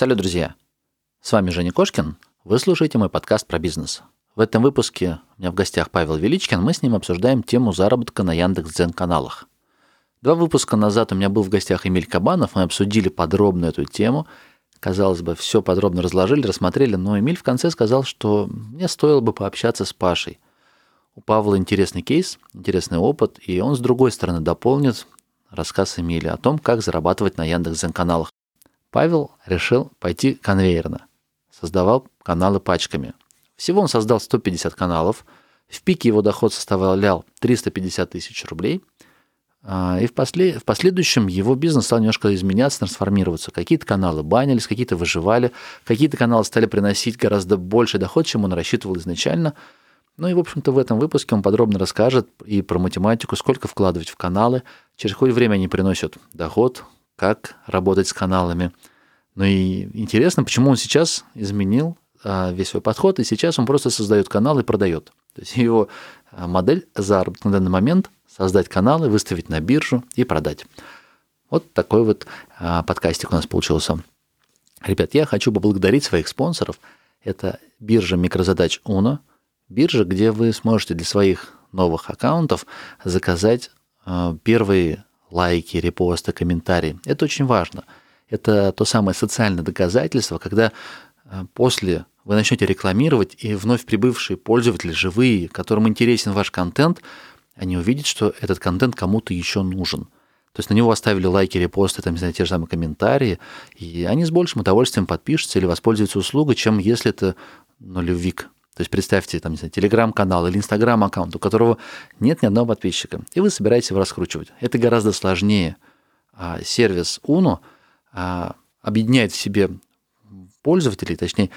Салют, друзья! С вами Женя Кошкин. Вы слушаете мой подкаст про бизнес. В этом выпуске у меня в гостях Павел Величкин. Мы с ним обсуждаем тему заработка на Яндекс.Дзен каналах. Два выпуска назад у меня был в гостях Эмиль Кабанов. Мы обсудили подробно эту тему. Казалось бы, все подробно разложили, рассмотрели, но Эмиль в конце сказал, что мне стоило бы пообщаться с Пашей. У Павла интересный кейс, интересный опыт, и он с другой стороны дополнит рассказ Эмиля о том, как зарабатывать на Яндекс.Дзен каналах. Павел решил пойти конвейерно. Создавал каналы пачками. Всего он создал 150 каналов. В пике его доход составлял 350 тысяч рублей. А, и в, после, в последующем его бизнес стал немножко изменяться, трансформироваться. Какие-то каналы банились, какие-то выживали, какие-то каналы стали приносить гораздо больше доход, чем он рассчитывал изначально. Ну и, в общем-то, в этом выпуске он подробно расскажет и про математику, сколько вкладывать в каналы, через какое время они приносят доход, как работать с каналами. Ну и интересно, почему он сейчас изменил а, весь свой подход, и сейчас он просто создает канал и продает. То есть его а, модель заработка на данный момент – создать каналы, выставить на биржу и продать. Вот такой вот а, подкастик у нас получился. Ребят, я хочу поблагодарить своих спонсоров. Это биржа микрозадач Uno, биржа, где вы сможете для своих новых аккаунтов заказать первые лайки, репосты, комментарии. Это очень важно. Это то самое социальное доказательство, когда после вы начнете рекламировать, и вновь прибывшие пользователи, живые, которым интересен ваш контент, они увидят, что этот контент кому-то еще нужен. То есть на него оставили лайки, репосты, там, не знаю, те же самые комментарии, и они с большим удовольствием подпишутся или воспользуются услугой, чем если это нулевик. То есть представьте, там, не знаю, телеграм-канал или инстаграм-аккаунт, у которого нет ни одного подписчика, и вы собираетесь его раскручивать. Это гораздо сложнее. А сервис Uno а, объединяет в себе пользователей, точнее,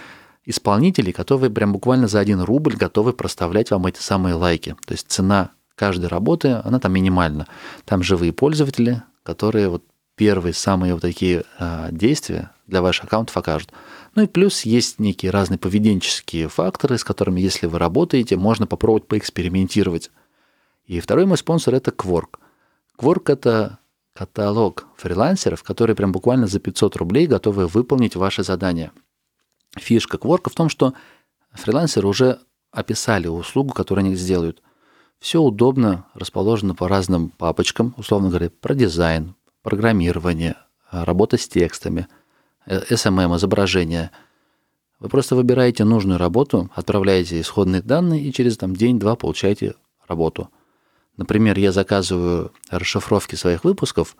исполнителей, которые прям буквально за один рубль готовы проставлять вам эти самые лайки. То есть цена каждой работы, она там минимальна. Там живые пользователи, которые вот первые самые вот такие а, действия для ваших аккаунтов окажут. Ну и плюс есть некие разные поведенческие факторы, с которыми, если вы работаете, можно попробовать поэкспериментировать. И второй мой спонсор – это Quark. Quark – это каталог фрилансеров, которые прям буквально за 500 рублей готовы выполнить ваши задания – Фишка Quark в том, что фрилансеры уже описали услугу, которую они сделают. Все удобно, расположено по разным папочкам, условно говоря, про дизайн, программирование, работа с текстами, SMM, изображение. Вы просто выбираете нужную работу, отправляете исходные данные и через там, день-два получаете работу. Например, я заказываю расшифровки своих выпусков,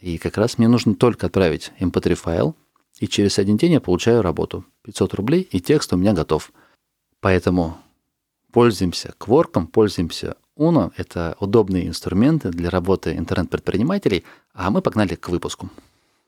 и как раз мне нужно только отправить mp3 файл, и через один день я получаю работу. 500 рублей, и текст у меня готов. Поэтому пользуемся Кворком, пользуемся Uno. Это удобные инструменты для работы интернет-предпринимателей. А мы погнали к выпуску.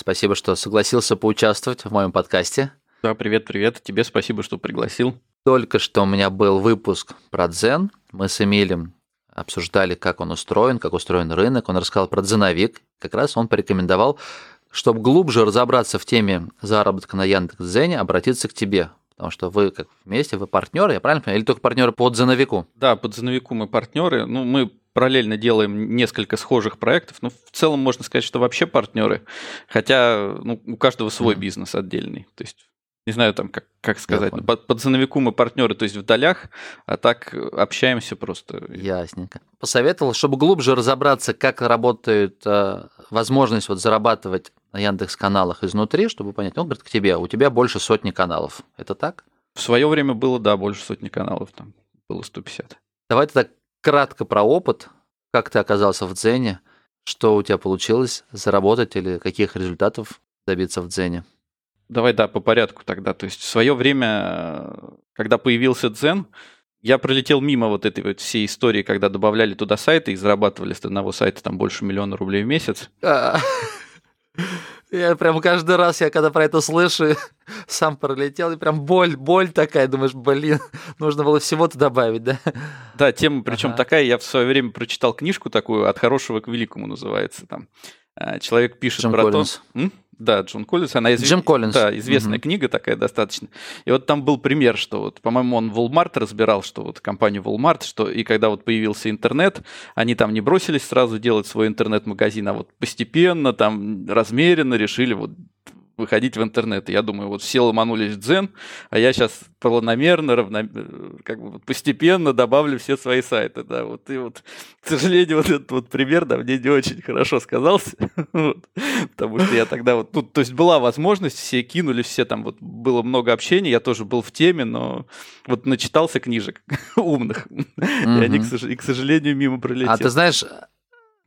Спасибо, что согласился поучаствовать в моем подкасте. Да, привет, привет. Тебе спасибо, что пригласил. Только что у меня был выпуск про дзен. Мы с Эмилем обсуждали, как он устроен, как устроен рынок. Он рассказал про дзеновик. Как раз он порекомендовал чтобы глубже разобраться в теме заработка на Яндекс.Дзене, обратиться к тебе, потому что вы как вместе, вы партнеры, я правильно понимаю, или только партнеры по дзеновику? Да, по дзеновику мы партнеры. Ну, мы параллельно делаем несколько схожих проектов, но в целом можно сказать, что вообще партнеры, хотя ну, у каждого свой mm. бизнес отдельный. То есть не знаю там, как, как сказать, по, по ценовику мы партнеры, то есть в долях, а так общаемся просто. Ясненько. Посоветовал, чтобы глубже разобраться, как работает э, возможность вот зарабатывать на Яндекс каналах изнутри, чтобы понять, он говорит к тебе, у тебя больше сотни каналов. Это так? В свое время было, да, больше сотни каналов, там было 150. Давай тогда кратко про опыт, как ты оказался в Дзене, что у тебя получилось заработать или каких результатов добиться в Дзене. Давай, да, по порядку тогда. То есть в свое время, когда появился Дзен, я пролетел мимо вот этой вот всей истории, когда добавляли туда сайты и зарабатывали с одного сайта там больше миллиона рублей в месяц. Я прям каждый раз, я когда про это слышу, сам пролетел, и прям боль, боль такая, думаешь, блин, нужно было всего-то добавить, да? Да, тема причем Ага. такая, я в свое время прочитал книжку такую «От хорошего к великому» называется там. А, Человек пишет Джим про Коллинз. то... М? Да, Джон Коллинз, она изве- Джим Коллинз. Да, известная Мгм. книга такая достаточно. И вот там был пример, что вот, по-моему, он Walmart разбирал, что вот компанию Walmart, что и когда вот появился интернет, они там не бросились сразу делать свой интернет-магазин, а вот постепенно, там, размеренно решили вот выходить в интернет. И я думаю, вот все ломанулись в дзен, а я сейчас планомерно, равно, э, как бы постепенно добавлю все свои сайты. Да, вот, и вот, к сожалению, вот этот вот пример да, мне не очень хорошо сказался. Вот. Потому что я тогда вот, ну, то есть была возможность, все кинули, все там вот было много общения, я тоже был в теме, но вот начитался книжек умных, и они, к сожалению, мимо пролетели. А ты знаешь,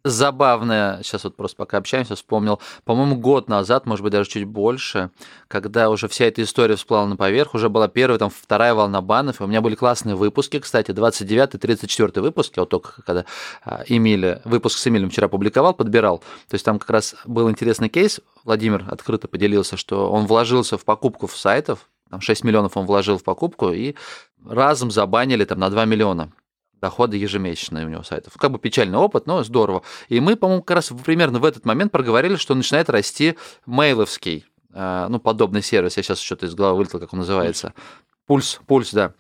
забавное, сейчас вот просто пока общаемся, вспомнил, по-моему, год назад, может быть, даже чуть больше, когда уже вся эта история всплыла на поверх, уже была первая, там, вторая волна банов, и у меня были классные выпуски, кстати, 29 34 выпуск, я вот только когда а, Эмиля, выпуск с Эмилем вчера публиковал, подбирал, то есть там как раз был интересный кейс, Владимир открыто поделился, что он вложился в покупку в сайтов, там 6 миллионов он вложил в покупку, и разом забанили там на 2 миллиона доходы ежемесячные у него сайтов. Как бы печальный опыт, но здорово. И мы, по-моему, как раз примерно в этот момент проговорили, что начинает расти мейловский, э, ну, подобный сервис. Я сейчас что-то из головы вылетел, как он называется. Пульс, пульс, да.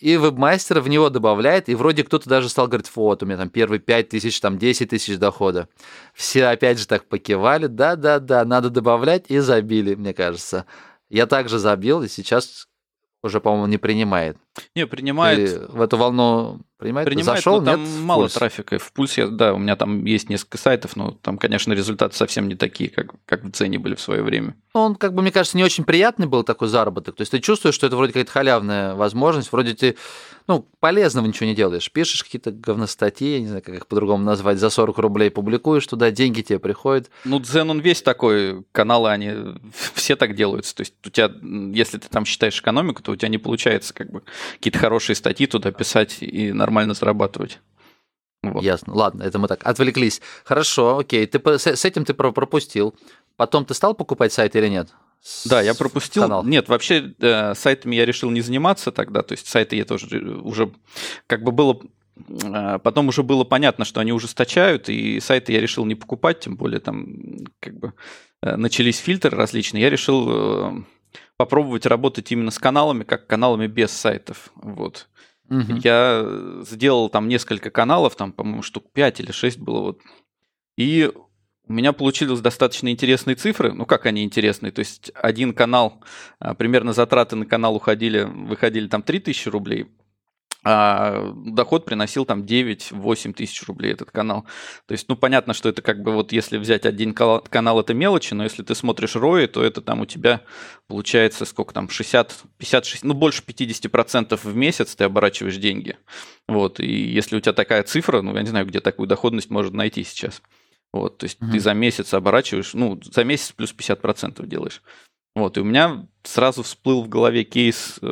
И вебмастер в него добавляет, и вроде кто-то даже стал говорить, вот, у меня там первые 5 тысяч, там 10 тысяч дохода. Все опять же так покивали, да-да-да, надо добавлять, и забили, мне кажется. Я также забил, и сейчас уже, по-моему, не принимает. Не, принимает... Или в эту волну принимает? Принимает, Зашел, но там нет? мало пульс? трафика. В пульсе, да, у меня там есть несколько сайтов, но там, конечно, результаты совсем не такие, как, как в цене были в свое время. Ну, Он, как бы, мне кажется, не очень приятный был такой заработок. То есть ты чувствуешь, что это вроде какая-то халявная возможность, вроде ты, ну, полезного ничего не делаешь. Пишешь какие-то говностатьи, я не знаю, как их по-другому назвать, за 40 рублей публикуешь туда, деньги тебе приходят. Ну, Дзен, он весь такой, каналы, они все так делаются. То есть у тебя, если ты там считаешь экономику, то у тебя не получается как бы какие-то хорошие статьи туда писать и нормально зарабатывать. Вот. Ясно. Ладно, это мы так отвлеклись. Хорошо, окей. Ты с, этим ты про- пропустил. Потом ты стал покупать сайт или нет? Да, я пропустил. канал. Нет, вообще э, сайтами я решил не заниматься тогда. То есть сайты я тоже уже как бы было э, Потом уже было понятно, что они ужесточают, и сайты я решил не покупать, тем более там как бы э, начались фильтры различные. Я решил э, попробовать работать именно с каналами, как каналами без сайтов. Вот. Мгм. Я сделал там несколько каналов, там, по-моему, штук 5 или 6 было вот. И у меня получились достаточно интересные цифры. Ну, как они интересные? То есть один канал, а, примерно затраты на канал уходили, выходили там 3000 рублей, а доход приносил там 9-8 тысяч рублей этот канал. То есть, ну, понятно, что это как бы вот если взять один канал, это мелочи, но если ты смотришь рои, то это там у тебя получается сколько там, 60, 56, ну, больше 50% в месяц ты оборачиваешь деньги. Вот, и если у тебя такая цифра, ну, я не знаю, где такую доходность можно найти сейчас. Вот, то есть Мгм. ты за месяц оборачиваешь, ну, за месяц плюс 50% делаешь. Вот, и у меня сразу всплыл в голове кейс э,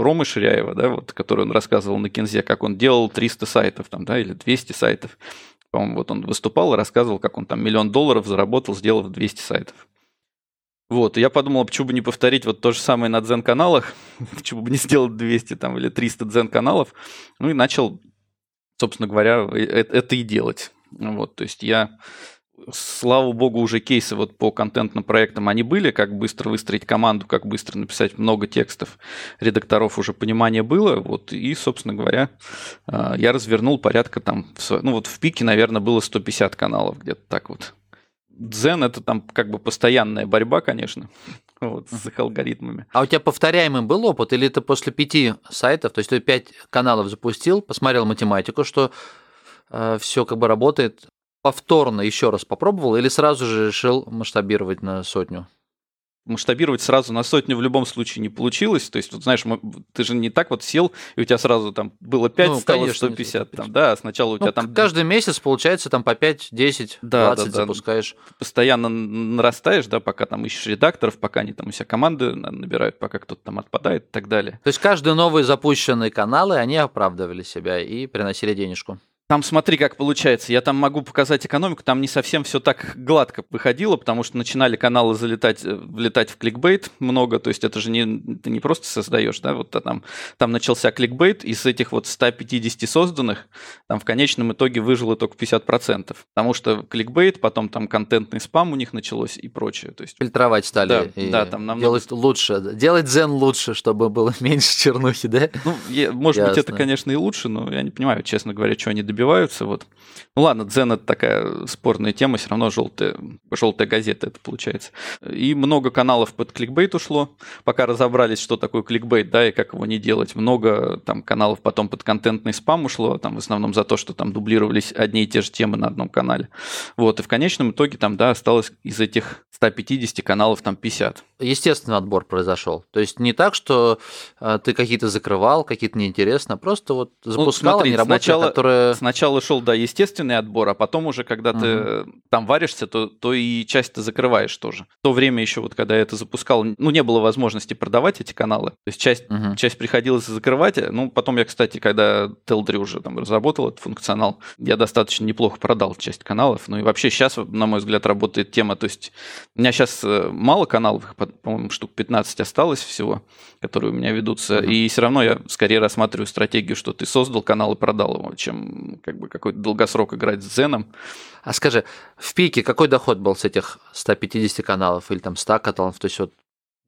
Ромы Ширяева, да, вот, который он рассказывал на Кинзе, как он делал 300 сайтов там, да, или 200 сайтов. По-моему, вот он выступал и рассказывал, как он там миллион долларов заработал, сделав 200 сайтов. Вот, и я подумал, а почему бы не повторить вот то же самое на дзен-каналах, почему бы не сделать 200 там или 300 дзен-каналов, ну и начал, собственно говоря, э- э- это и делать. Вот, то есть я слава богу, уже кейсы вот по контентным проектам они были, как быстро выстроить команду, как быстро написать много текстов, редакторов уже понимание было, вот, и, собственно говоря, а, я развернул порядка там, ну вот в пике, наверное, было 150 каналов, где-то так вот. Дзен это там как бы постоянная борьба, конечно, вот, с их алгоритмами. А у тебя повторяемый был опыт, или ты после пяти сайтов, то есть ты пять каналов запустил, посмотрел математику, что все как бы работает, повторно еще раз попробовал, или сразу же решил масштабировать на сотню? масштабировать сразу на сотню в любом случае не получилось. То есть, вот знаешь, ты же не так вот сел, и у тебя сразу там было 5, Ну, стало конечно, 150. Там, 150. да, сначала у Ну, тебя там каждый месяц получается там по 5, 10, Да, 20 да, да. запускаешь. постоянно нарастаешь, да, пока там ищешь редакторов, пока они там у себя команды на- набирают, пока кто-то там отпадает и так далее. То есть каждые новые запущенные каналы, они оправдывали себя и приносили денежку. Там смотри, как получается. Я там могу показать экономику, там не совсем все так гладко выходило, потому что начинали каналы залетать, э, влетать в кликбейт много, то есть это же не, ты не просто создаешь, да, вот а там, там начался кликбейт, и с этих вот 150 созданных, там в конечном итоге выжило только 50%, потому что кликбейт, потом там контентный спам у них началось и прочее. То есть... Фильтровать стали. Да, и да, там намного- Делать лучше. Делать дзен лучше, чтобы было меньше чернухи, да? Ну, я- может быть, это, Ясно. конечно, и лучше, но я не понимаю, честно говоря, что они добиваются. Вот. Ну ладно, Дзен это такая спорная тема, все равно желтая, желтая газета это получается. И много каналов под кликбейт ушло, пока разобрались, что такое кликбейт, да, и как его не делать. Много там каналов потом под контентный спам ушло, там в основном за то, что там дублировались одни и те же темы на одном канале. Вот, и в конечном итоге там, да, осталось из этих 150 каналов там 50. Естественный отбор произошел. То есть не так, что э, ты какие-то закрывал, какие-то неинтересно, просто вот запускал, Ну, смотри, они работали, сначала- которые... Сначала шел, да, естественный отбор, а потом уже, когда ты э, там варишься, то, то и часть ты закрываешь тоже. В то время еще, вот когда я это запускал, ну, не было возможности продавать эти каналы. То есть часть, Мгм. часть приходилось закрывать. Ну, потом я, кстати, когда Телдри уже там разработал этот функционал, я достаточно неплохо продал часть каналов. Ну и вообще сейчас, на мой взгляд, работает тема. То есть у меня сейчас мало каналов, их, по-моему, штук 15 осталось всего, которые у меня ведутся. Мгм. И все равно я скорее рассматриваю стратегию, что ты создал канал и продал его, чем как бы какой-то долгосрок играть с Зеном. А скажи, в пике какой доход был с этих 150 каналов или там 100 каналов? То есть вот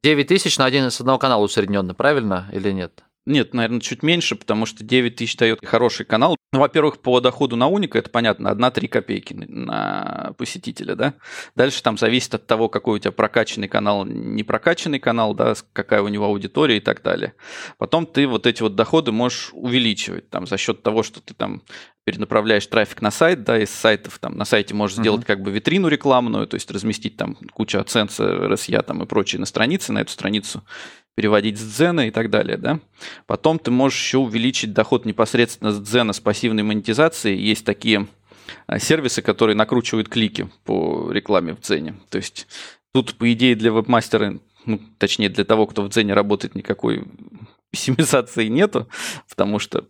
9 тысяч на один с одного канала усредненно, правильно или нет? Нет, наверное, чуть меньше, потому что 9 тысяч дает хороший канал. Ну, во-первых, по доходу на уника, это понятно, 1-3 копейки на- посетителя, да. Дальше там зависит от того, какой у тебя прокачанный канал, не прокачанный канал, да, какая у него аудитория и так далее. Потом ты вот эти вот доходы можешь увеличивать там за счет того, что ты там перенаправляешь трафик на сайт, да, из сайтов там на сайте можешь Мгм. сделать как бы витрину рекламную, то есть разместить там кучу оценца, RSA там и прочее на странице, на эту страницу переводить с Дзена и так далее, да. Потом ты можешь еще увеличить доход непосредственно с Дзена с пассивной монетизацией. Есть такие а, сервисы, которые накручивают клики по рекламе в Дзене. То есть тут, по идее, для вебмастера, ну, точнее, для того, кто в Дзене работает, никакой пессимизации нету, потому что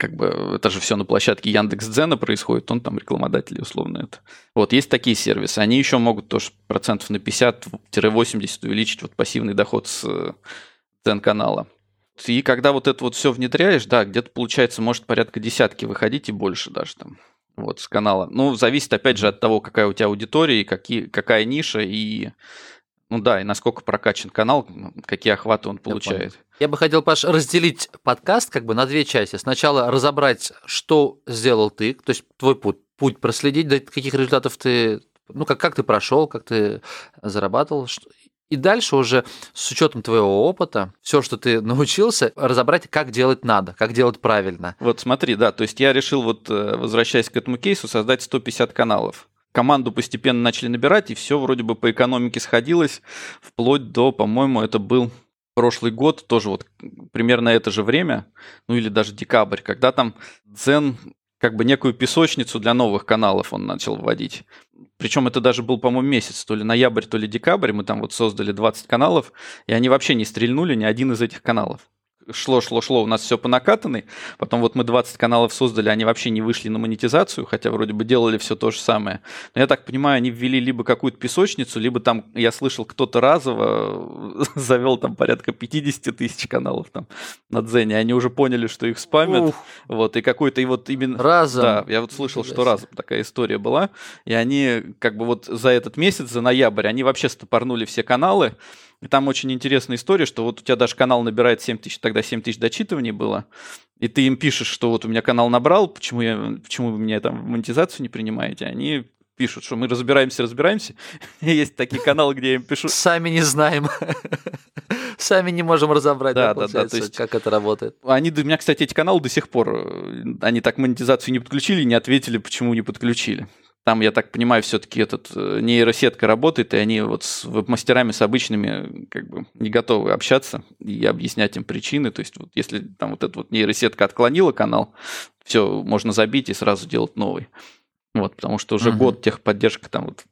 как бы это же все на площадке Яндекс Дзена происходит, он там рекламодатель условно это. Вот, есть такие сервисы. Они еще могут тоже процентов на 50-80 увеличить вот пассивный доход с э, Дзен-канала. И когда вот это вот все внедряешь, да, где-то получается, может порядка десятки выходить и больше даже там вот с канала. Ну, зависит опять же от того, какая у тебя аудитория, и какие, какая ниша, и ну да, и насколько прокачан канал, какие охваты он получает. Я бы хотел, Паш, разделить подкаст как бы на две части. Сначала разобрать, что сделал ты, то есть твой путь, путь проследить, до каких результатов ты, ну, как, как ты прошел, как ты зарабатывал. что- И дальше уже с учетом твоего опыта, все, что ты научился, разобрать, как делать надо, как делать правильно. Вот смотри, да, то есть я решил, вот э, возвращаясь к этому кейсу, создать 150 каналов. Команду постепенно начали набирать, и все вроде бы по экономике сходилось, вплоть до, по-моему, это был прошлый год, тоже вот примерно это же время, ну или даже декабрь, когда там Дзен как бы некую песочницу для новых каналов он начал вводить. Причем это даже был, по-моему, месяц, то ли ноябрь, то ли декабрь. Мы там вот создали 20 каналов, и они вообще не стрельнули ни один из этих каналов. Шло, шло, шло, у нас все по накатанной. Потом вот мы 20 каналов создали, они вообще не вышли на монетизацию, хотя вроде бы делали все то же самое. Но я так понимаю, они ввели либо какую-то песочницу, либо там, я слышал, кто-то разово завел там порядка 50 тысяч каналов там на Дзене. Они уже поняли, что их спамят. Ух, Вот, и какой-то, и вот именно... разом. Да, я вот слышал, что себе. раз такая история была, и они как бы вот за этот месяц, за ноябрь, они вообще стопорнули все каналы, и там очень интересная история, что вот у тебя даже канал набирает 7 тысяч, тогда 7 тысяч дочитываний было, и ты им пишешь, что вот у меня канал набрал, почему, я, почему вы меня там в монетизацию не принимаете, они пишут, что мы разбираемся, разбираемся. Есть такие каналы, где я им пишу, Сами не знаем. Сами не можем разобрать, Да, да, да, то есть- как это работает. Они, у меня, кстати, эти каналы до сих пор, э, они так монетизацию не подключили, не ответили, почему не подключили. Там, я так понимаю, все-таки этот э, нейросетка работает, и они вот с веб-мастерами, с обычными, как бы не готовы общаться и объяснять им причины. То есть, вот если там вот эта вот нейросетка отклонила канал, все, можно забить и сразу делать новый. Вот, потому что уже Мгм. год техподдержка там вот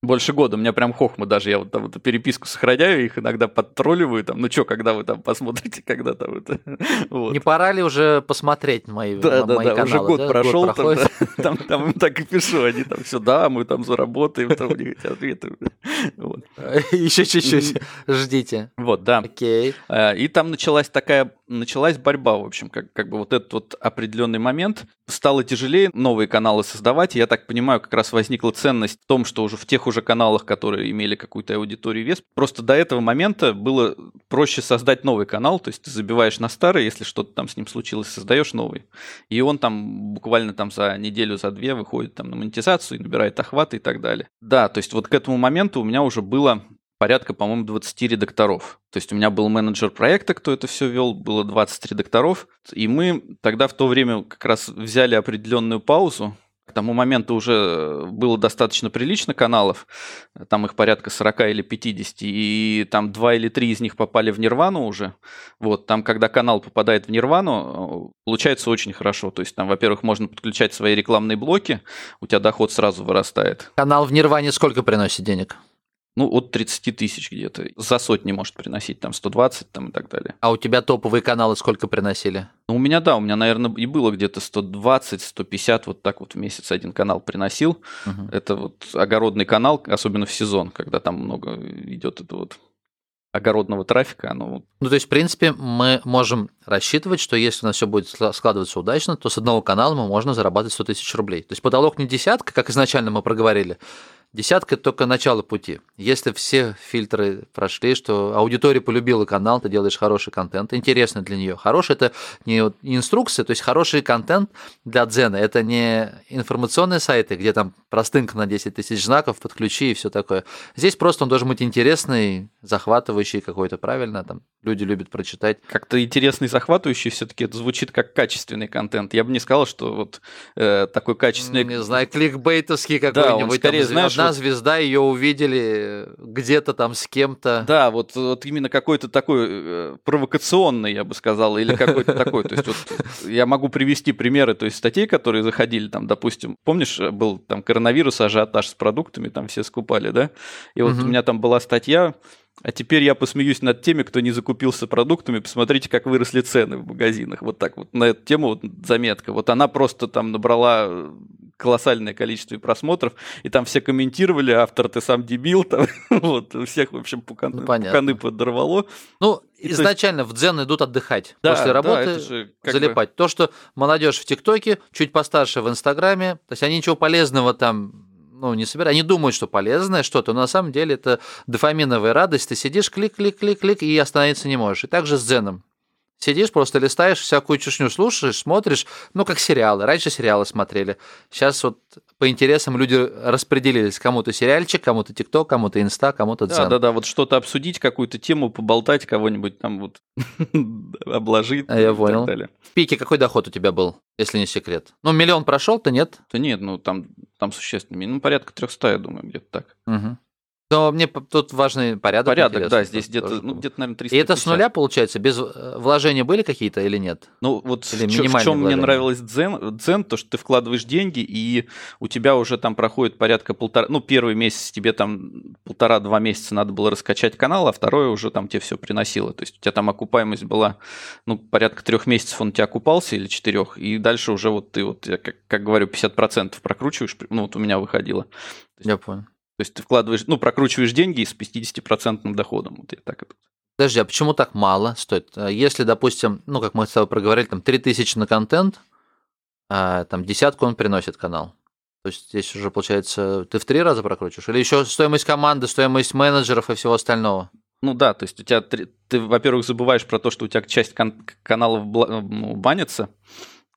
Больше года, у меня прям хохма даже, я вот там эту переписку сохраняю, их иногда подтролливаю, там, ну что, когда вы там посмотрите, когда там это... Вот. Не пора ли уже посмотреть мои, да, да, мои да, каналы? уже год да? прошел, год там, да, там, там им так и пишу, они там все, да, мы там заработаем, там у них ответы. Вот. Еще чуть-чуть ждите. Вот, да. Окей. Э, и там началась такая, началась борьба, в общем, как, как бы вот этот вот определенный момент. Стало тяжелее новые каналы создавать, я так понимаю, как раз возникла ценность в том, что уже в тех уже каналах, которые имели какую-то аудиторию вес. Просто до этого момента было проще создать новый канал, то есть ты забиваешь на старый, если что-то там с ним случилось, создаешь новый. И он там буквально там за неделю, за две выходит там на монетизацию и набирает охваты и так далее. Да, то есть вот к этому моменту у меня уже было порядка, по-моему, 20 редакторов. То есть у меня был менеджер проекта, кто это все вел, было 20 редакторов. И мы тогда в то время как раз взяли определенную паузу, к тому моменту уже э, было достаточно прилично каналов, там их порядка 40 или 50, и там два или три из них попали в Нирвану уже. Вот, там, когда канал попадает в Нирвану, э, получается очень хорошо. То есть там, во-первых, можно подключать свои рекламные блоки, у тебя доход сразу вырастает. Канал в Нирване сколько приносит денег? Ну, от 30 тысяч где-то. За сотни может приносить, там, 120 там, и так далее. А у тебя топовые каналы сколько приносили? Ну, у меня, да, у меня, наверное, и было где-то 120-150, вот так вот в месяц один канал приносил. Угу. Это вот огородный канал, особенно в сезон, когда там много идет это вот огородного трафика. Оно... Ну, то есть, в принципе, мы можем рассчитывать, что если у нас все будет складываться удачно, то с одного канала мы можно зарабатывать 100 тысяч рублей. То есть потолок не десятка, как изначально мы проговорили, Десятка – только начало пути. Если все фильтры прошли, что аудитория полюбила канал, ты делаешь хороший контент, интересный для нее. Хороший – это не инструкция, то есть хороший контент для дзена. Это не информационные сайты, где там простынка на 10 тысяч знаков, подключи и все такое. Здесь просто он должен быть интересный, захватывающий какой-то, правильно? Там люди любят прочитать. Как-то интересный, захватывающий все-таки это звучит как качественный контент. Я бы не сказал, что вот э, такой качественный... Не знаю, кликбейтовский какой-нибудь. Да, он скорее, там, знаешь, одна вот... звезда, ее увидели где-то там с кем-то. Да, вот, вот именно какой-то такой э, провокационный, я бы сказал, или какой-то такой. То есть вот я могу привести примеры, то есть статей, которые заходили там, допустим, помнишь, был там коронавирус, ажиотаж с продуктами, там все скупали, да? И вот у меня там была статья, а теперь я посмеюсь над теми, кто не закупился продуктами. Посмотрите, как выросли цены в магазинах. Вот так вот на эту тему вот заметка. Вот она просто там набрала колоссальное количество просмотров, и там все комментировали, автор, ты сам дебил, там, вот, всех, в общем, пуканы, ну, пуканы подорвало. Ну, и изначально есть... в дзен идут отдыхать да, после работы, да, залипать. Бы... То, что молодежь в ТикТоке, чуть постарше в Инстаграме, то есть они ничего полезного там ну, не собирают. Они думают, что полезное что-то, но на самом деле это дофаминовая радость. Ты сидишь, клик, клик, клик, клик, и остановиться не можешь. И также с дзеном. Сидишь, просто листаешь, всякую чушню слушаешь, смотришь, ну, как сериалы. Раньше сериалы смотрели. Сейчас вот по интересам люди распределились. Кому-то сериальчик, кому-то ТикТок, кому-то Инста, кому-то Дзен. Да-да-да, вот что-то обсудить, какую-то тему, поболтать, кого-нибудь там вот обложить а я понял. В пике какой доход у тебя был, если не секрет? Ну, миллион прошел-то, нет? Да нет, ну, там, там существенно. Ну, порядка 300, я думаю, где-то так. Угу. Но мне тут важный порядок. Порядок, да, здесь где-то, ну, где-то, наверное, 350. И это с нуля получается? Без э, вложения были какие-то или нет? Ну, вот или в, в чем мне нравилось дзен, дзен, то, что ты вкладываешь деньги, и у тебя уже там проходит порядка полтора... Ну, первый месяц тебе там полтора-два месяца надо было раскачать канал, а второе уже там тебе все приносило. То есть у тебя там окупаемость была, ну, порядка трех месяцев он у тебя окупался или четырех, и дальше уже вот ты вот, я как, как говорю, 50% прокручиваешь, ну, вот у меня выходило. Я понял. То есть ты вкладываешь, ну, прокручиваешь деньги с 50% доходом. Вот я так это. Подожди, а почему так мало стоит? А если, допустим, ну, как мы с тобой проговорили, там 3000 на контент, а там десятку он приносит канал. То есть здесь уже, получается, ты в три раза прокручиваешь? Или еще стоимость команды, стоимость менеджеров и всего остального? Ну да, то есть у тебя, ты, во-первых, забываешь про то, что у тебя часть кан- каналов ну, банится,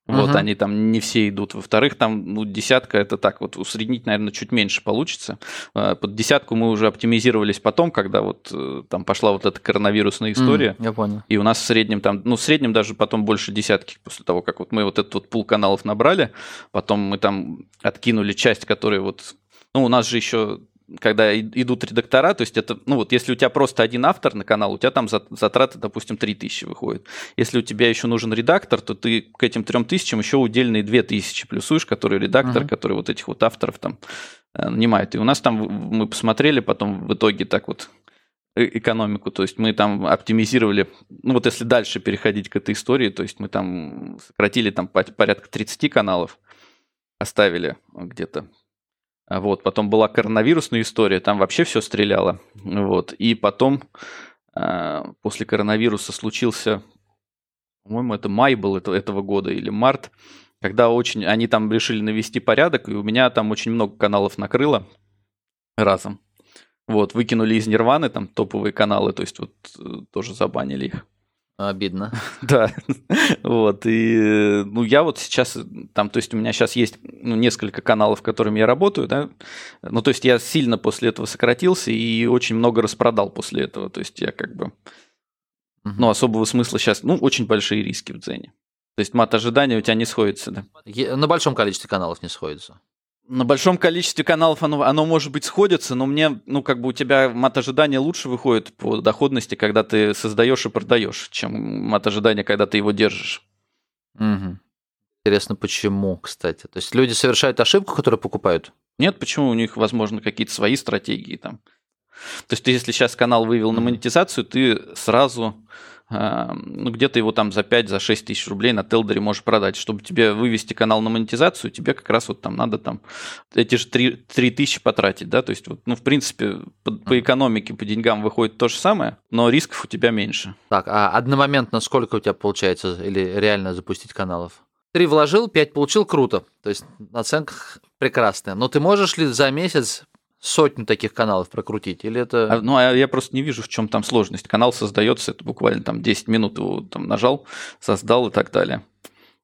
вот, угу. они там не все идут. Во-вторых, там ну, десятка это так, вот усреднить, наверное, чуть меньше получится. А, под десятку мы уже оптимизировались потом, когда вот э, там пошла вот эта коронавирусная история. Mm, я понял. И у нас в среднем там, ну, в среднем даже потом больше десятки после того, как вот мы вот этот вот пул каналов набрали. Потом мы там откинули часть, которая вот ну, у нас же еще когда идут редактора, то есть это, ну вот, если у тебя просто один автор на канал, у тебя там затраты, допустим, 3000 выходят. Если у тебя еще нужен редактор, то ты к этим 3000 еще удельные 2000 плюсуешь, который редактор, uh-huh. который вот этих вот авторов там э, нанимают. И у нас там мы посмотрели потом в итоге так вот э, экономику, то есть мы там оптимизировали, ну вот если дальше переходить к этой истории, то есть мы там сократили там порядка 30 каналов, оставили где-то. А вот, потом была коронавирусная история, там вообще все стреляло. Вот, и потом после коронавируса случился по-моему, это май был этого года или март, когда очень они там решили навести порядок, и у меня там очень много каналов накрыло разом. Вот, выкинули из Нирваны там топовые каналы, то есть вот э, тоже забанили их. Обидно. Да, вот, и, ну, я вот сейчас, там, то есть у меня сейчас есть ну, несколько каналов, которыми я работаю, да, ну, то есть я сильно после этого сократился и очень много распродал после этого, то есть я как бы, ну, особого смысла сейчас, ну, очень большие риски в Дзене. То есть мат ожидания у тебя не сходится, да? На большом количестве каналов не сходится. На большом количестве каналов оно, оно может быть сходится, но мне, ну, как бы у тебя мат ожидания лучше выходит по доходности, когда ты создаешь и продаешь, чем мат ожидания, когда ты его держишь. Угу. Интересно, почему, кстати? То есть люди совершают ошибку, которую покупают? Нет, почему у них, возможно, какие-то свои стратегии там. То есть ты, если сейчас канал вывел на монетизацию, ты сразу ну, где-то его там за 5, за 6 тысяч рублей на Телдере можешь продать. Чтобы тебе вывести канал на монетизацию, тебе как раз вот там надо там эти же 3, 3 тысячи потратить, да, то есть вот, ну, в принципе, по, по экономике, по деньгам выходит то же самое, но рисков у тебя меньше. Так, а одномоментно сколько у тебя получается или реально запустить каналов? Три вложил, пять получил, круто. То есть оценка прекрасная. Но ты можешь ли за месяц сотню таких каналов прокрутить? Или это... А, ну, а я просто не вижу, в чем там сложность. Канал создается, это буквально там 10 минут его там нажал, создал и так далее.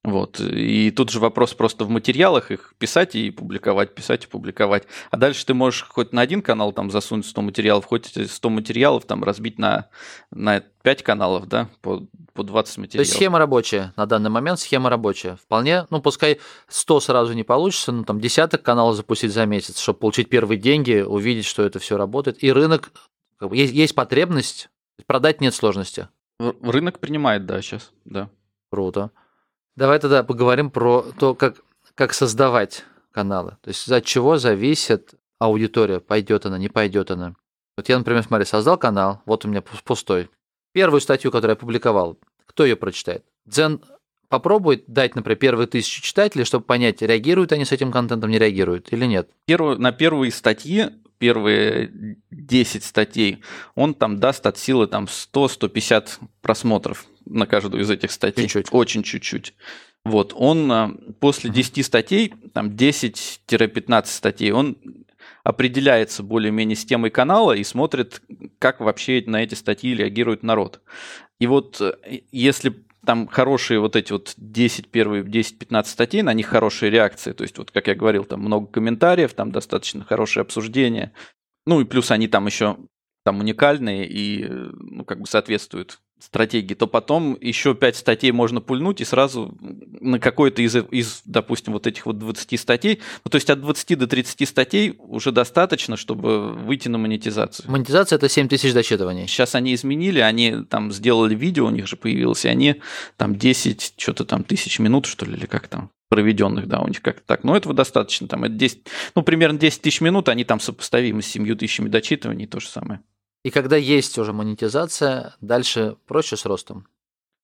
Вот. И тут же вопрос просто в материалах их писать и публиковать, писать и публиковать. А дальше ты можешь хоть на один канал там засунуть 100 материалов, хоть эти 100 материалов там разбить на, на 5 каналов, да, по, по 20 материалов. То есть схема рабочая на данный момент, схема рабочая. Вполне, ну пускай 100 сразу не получится, ну там десяток каналов запустить за месяц, чтобы получить первые деньги, увидеть, что это все работает. И рынок, есть, есть потребность, продать нет сложности. Рынок принимает, да, сейчас, да. Круто. Давай тогда поговорим про то, как, как создавать каналы. То есть от чего зависит аудитория, пойдет она, не пойдет она. Вот я, например, смотри, создал канал, вот у меня пустой. Первую статью, которую я публиковал, кто ее прочитает? Дзен попробует дать, например, первые тысячи читателей, чтобы понять, реагируют они с этим контентом, не реагируют или нет. Первую, на первые статьи, первые 10 статей, он там даст от силы там 100-150 просмотров на каждую из этих статей. Чуть-чуть. Очень чуть-чуть. Вот, он а, после 10 статей, там 10-15 статей, он определяется более-менее с темой канала и смотрит, как вообще на эти статьи реагирует народ. И вот э, если там хорошие вот эти вот 10, первые 10-15 статей, на них хорошие реакции, то есть вот, как я говорил, там много комментариев, там достаточно хорошее обсуждение, ну и плюс они там еще там уникальные и э, ну, как бы соответствуют стратегии, то потом еще 5 статей можно пульнуть и сразу на какой-то из, из, допустим, вот этих вот 20 статей, ну, то есть от 20 до 30 статей уже достаточно, чтобы выйти на монетизацию. Монетизация – это 7 тысяч дочитываний. Сейчас они изменили, они там сделали видео, у них же появилось, и они там 10, что-то там тысяч минут, что ли, или как там, проведенных, да, у них как-то так. Но этого достаточно, там, это 10, ну, примерно 10 тысяч минут, они там сопоставимы с 7 тысячами дочитываний, то же самое. И когда есть уже монетизация, дальше проще с ростом.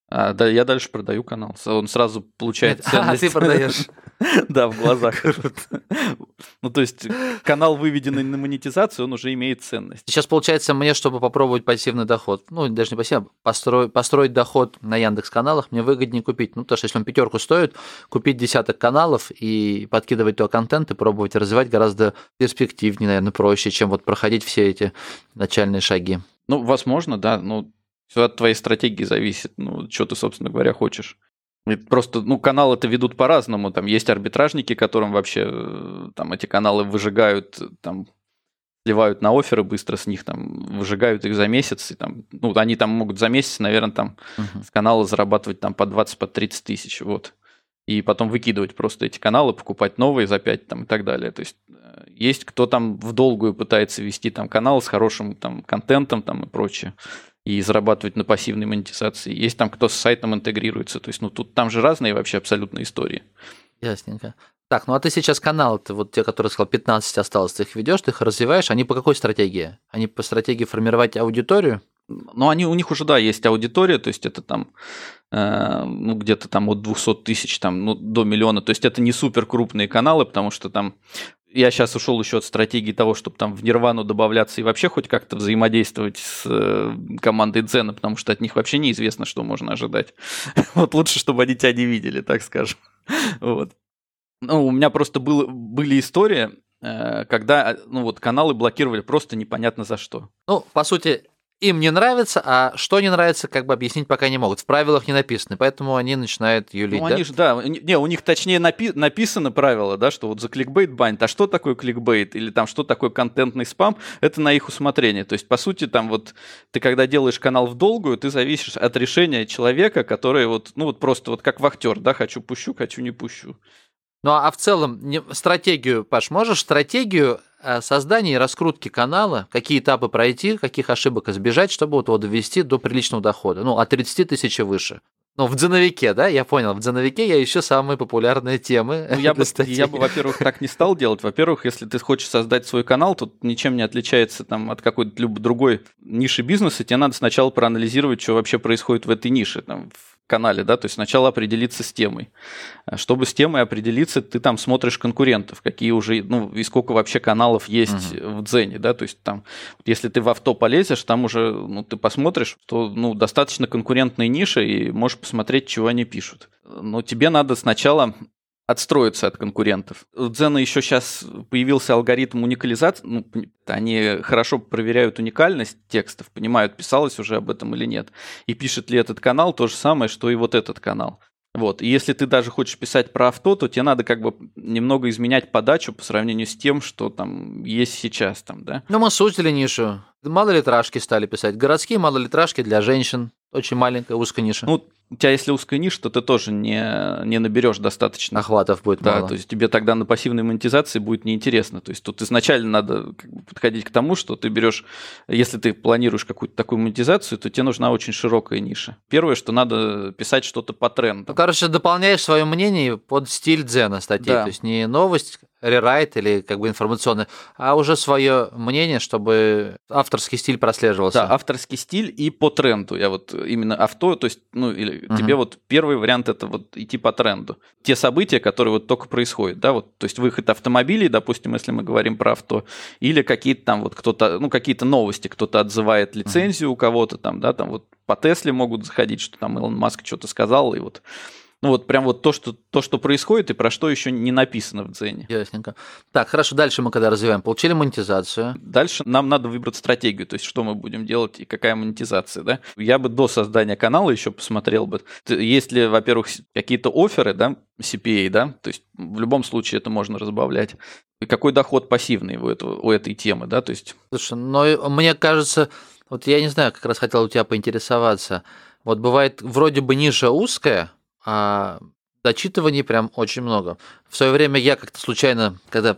А, да, я дальше продаю канал. Он сразу получает Нет, ценность. А, ты продаешь. Да, в глазах. Ну, то есть канал, выведенный на монетизацию, он уже имеет ценность. Сейчас, получается, мне, чтобы попробовать пассивный доход, ну, даже не пассивный, построить, построить доход на Яндекс каналах, мне выгоднее купить. Ну, потому что если он пятерку стоит, купить десяток каналов и подкидывать туда контент и пробовать развивать гораздо перспективнее, наверное, проще, чем вот проходить все эти начальные шаги. Ну, возможно, да. Ну, все от твоей стратегии зависит, ну, что ты, собственно говоря, хочешь. Просто, ну, каналы это ведут по-разному. Там есть арбитражники, которым вообще э, там эти каналы выжигают, там сливают на оферы быстро с них, там выжигают их за месяц, и там, ну, они там могут за месяц, наверное, там uh-huh. с канала зарабатывать там по 20, по 30 тысяч, вот. И потом выкидывать просто эти каналы, покупать новые за 5 там и так далее. То есть э, есть кто там в долгую пытается вести там канал с хорошим там контентом там и прочее и зарабатывать на пассивной монетизации. Есть там кто с сайтом интегрируется. То есть, ну, тут там же разные вообще абсолютно истории. Ясненько. Так, ну а ты сейчас канал, ты вот те, которые сказал, 15 осталось, ты их ведешь, ты их развиваешь, они по какой стратегии? Они по стратегии формировать аудиторию? Ну, они, у них уже, да, есть аудитория, то есть это там, э, ну, где-то там от 200 тысяч там, ну, до миллиона, то есть это не супер крупные каналы, потому что там я сейчас ушел еще от стратегии того, чтобы там в Нирвану добавляться и вообще хоть как-то взаимодействовать с э, командой Дзена, потому что от них вообще неизвестно, что можно ожидать. Вот лучше, чтобы они тебя не видели, так скажем. Вот. Ну, у меня просто был, были истории, э, когда ну, вот, каналы блокировали просто непонятно за что. Ну, по сути, им не нравится, а что не нравится, как бы объяснить пока не могут. В правилах не написано, поэтому они начинают юлить. Ну, да? они же, да, не, у них точнее напи- написано правило, да, что вот за кликбейт банит. А что такое кликбейт? Или там что такое контентный спам? Это на их усмотрение. То есть, по сути, там вот ты когда делаешь канал в долгую, ты зависишь от решения человека, который вот, ну вот просто вот как вахтер, да, хочу пущу, хочу не пущу. Ну а в целом стратегию, Паш, можешь стратегию э, создания и раскрутки канала, какие этапы пройти, каких ошибок избежать, чтобы вот его довести до приличного дохода, ну от 30 тысяч и выше. Ну, в дзеновике, да, я понял, в дзеновике я ищу самые популярные темы. Ну, я, бы, я бы, во-первых, так не стал делать. Во-первых, если ты хочешь создать свой канал, то ничем не отличается там, от какой-то другой ниши бизнеса, тебе надо сначала проанализировать, что вообще происходит в этой нише. Там, канале, да, то есть сначала определиться с темой. Чтобы с темой определиться, ты там смотришь конкурентов, какие уже, ну, и сколько вообще каналов есть uh-huh. в Дзене, да, то есть там, если ты в авто полезешь, там уже, ну, ты посмотришь, что, ну, достаточно конкурентная ниша, и можешь посмотреть, чего они пишут. Но тебе надо сначала отстроиться от конкурентов. У Дзена еще сейчас появился алгоритм уникализации. Ну, они хорошо проверяют уникальность текстов, понимают, писалось уже об этом или нет. И пишет ли этот канал то же самое, что и вот этот канал. Вот. И если ты даже хочешь писать про авто, то тебе надо как бы немного изменять подачу по сравнению с тем, что там есть сейчас там, да? Ну, мы сузили нишу. Малолитражки стали писать. Городские малолитражки для женщин. Очень маленькая узкая ниша. Ну, у тебя если узкая ниша, то ты тоже не, не наберешь достаточно. Охватов будет да, мало. то есть тебе тогда на пассивной монетизации будет неинтересно. То есть тут изначально надо подходить к тому, что ты берешь, если ты планируешь какую-то такую монетизацию, то тебе нужна очень широкая ниша. Первое, что надо писать что-то по тренду. Ну, короче, дополняешь свое мнение под стиль дзена статьи. Да. То есть не новость, рерайт или как бы информационный, а уже свое мнение, чтобы авторский стиль прослеживался. Да, авторский стиль и по тренду. Я вот именно авто, то есть, ну, или Мгм. тебе вот первый вариант это вот идти по тренду. Те события, которые вот только происходят, да, вот, то есть выход автомобилей, допустим, если мы говорим про авто, или какие-то там вот кто-то, ну, какие-то новости, кто-то отзывает лицензию у кого-то там, да, там вот по Тесле могут заходить, что там Илон Маск что-то сказал, и вот ну вот прям вот то, что, то, что происходит и про что еще не написано в Дзене. Ясненько. Так, хорошо, дальше мы когда развиваем, получили монетизацию. Дальше нам надо выбрать стратегию, то есть что мы будем делать и какая монетизация, да. Я бы до создания канала еще посмотрел бы, есть ли, во-первых, какие-то оферы, да, CPA, да, то есть в любом случае это можно разбавлять. И какой доход пассивный у, этого, у этой темы, да, то есть Слушай, но и мне кажется, вот я не знаю, как раз хотел у тебя поинтересоваться. Вот бывает вроде бы ниша узкая, а дочитываний прям очень много. В свое время я как-то случайно, когда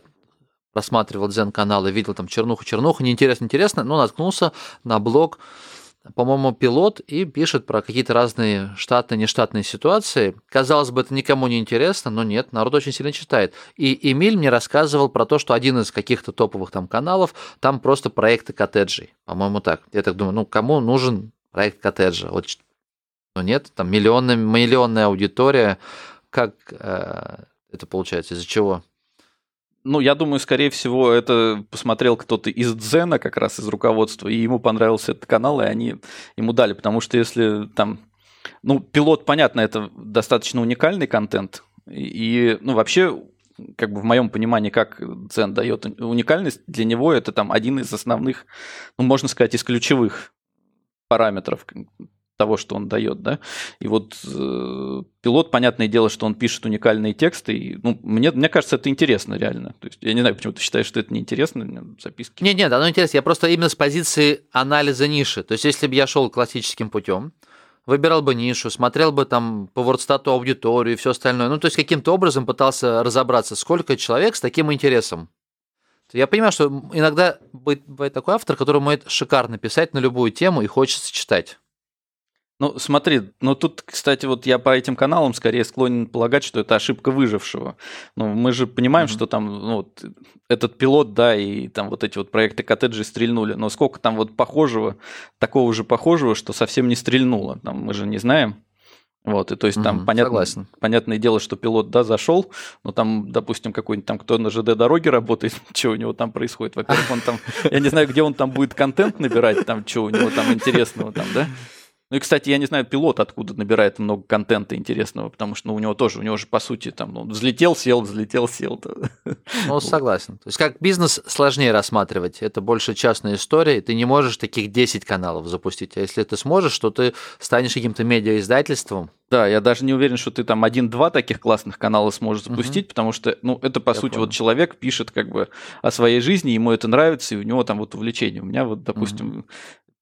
просматривал дзен-канал и видел там чернуху-чернуху, неинтересно-интересно, но наткнулся на блог, по-моему, пилот и пишет про какие-то разные штатные, нештатные ситуации. Казалось бы, это никому не интересно, но нет, народ очень сильно читает. И Эмиль мне рассказывал про то, что один из каких-то топовых там каналов, там просто проекты коттеджей. По-моему, так. Я так думаю, ну, кому нужен проект коттеджа? Вот, ну, нет, там миллионная, миллионная аудитория. Как э, это получается? Из-за чего? Ну, я думаю, скорее всего, это посмотрел кто-то из Дзена, как раз из руководства, и ему понравился этот канал, и они ему дали, потому что если там... Ну, пилот, понятно, это достаточно уникальный контент, и, ну, вообще, как бы в моем понимании, как Дзен дает уникальность, для него это там один из основных, ну, можно сказать, из ключевых параметров того, что он дает, да. И вот э, пилот, понятное дело, что он пишет уникальные тексты, и, ну, мне, мне кажется, это интересно реально. То есть я не знаю, почему ты считаешь, что это неинтересно, записки. Нет, нет, оно интересно. Я просто именно с позиции анализа ниши. То есть, если бы я шел классическим путем, выбирал бы нишу, смотрел бы там по вордстату аудиторию и все остальное. Ну, то есть, каким-то образом пытался разобраться, сколько человек с таким интересом. Я понимаю, что иногда бывает такой автор, который умеет шикарно писать на любую тему и хочется читать. Ну, смотри, ну тут, кстати, вот я по этим каналам скорее склонен полагать, что это ошибка выжившего. Ну, мы же понимаем, mm-hmm. что там ну, вот, этот пилот, да, и там вот эти вот проекты коттеджи стрельнули, но сколько там вот похожего, такого же похожего, что совсем не стрельнуло, там мы же не знаем. Вот, и то есть там mm, понятно, согласен. понятное дело, что пилот, да, зашел, но там, допустим, какой-нибудь там, кто на ЖД дороге работает, что у него там происходит. Во-первых, он там, я не знаю, где он там будет контент набирать, там, что у него там интересного там, да. Ну и, кстати, я не знаю, пилот откуда набирает много контента интересного, потому что ну, у него тоже, у него же, по сути, там, ну, взлетел, сел, взлетел, сел. Ну, согласен. То есть, как бизнес сложнее рассматривать, это больше частная история, ты не можешь таких 10 каналов запустить, а если ты сможешь, то ты станешь каким-то медиаиздательством, да, я даже не уверен, что ты там один-два таких классных канала сможешь запустить, угу. потому что, ну, это по я сути понял. вот человек пишет как бы о своей жизни, ему это нравится, и у него там вот увлечение. У меня вот, допустим, угу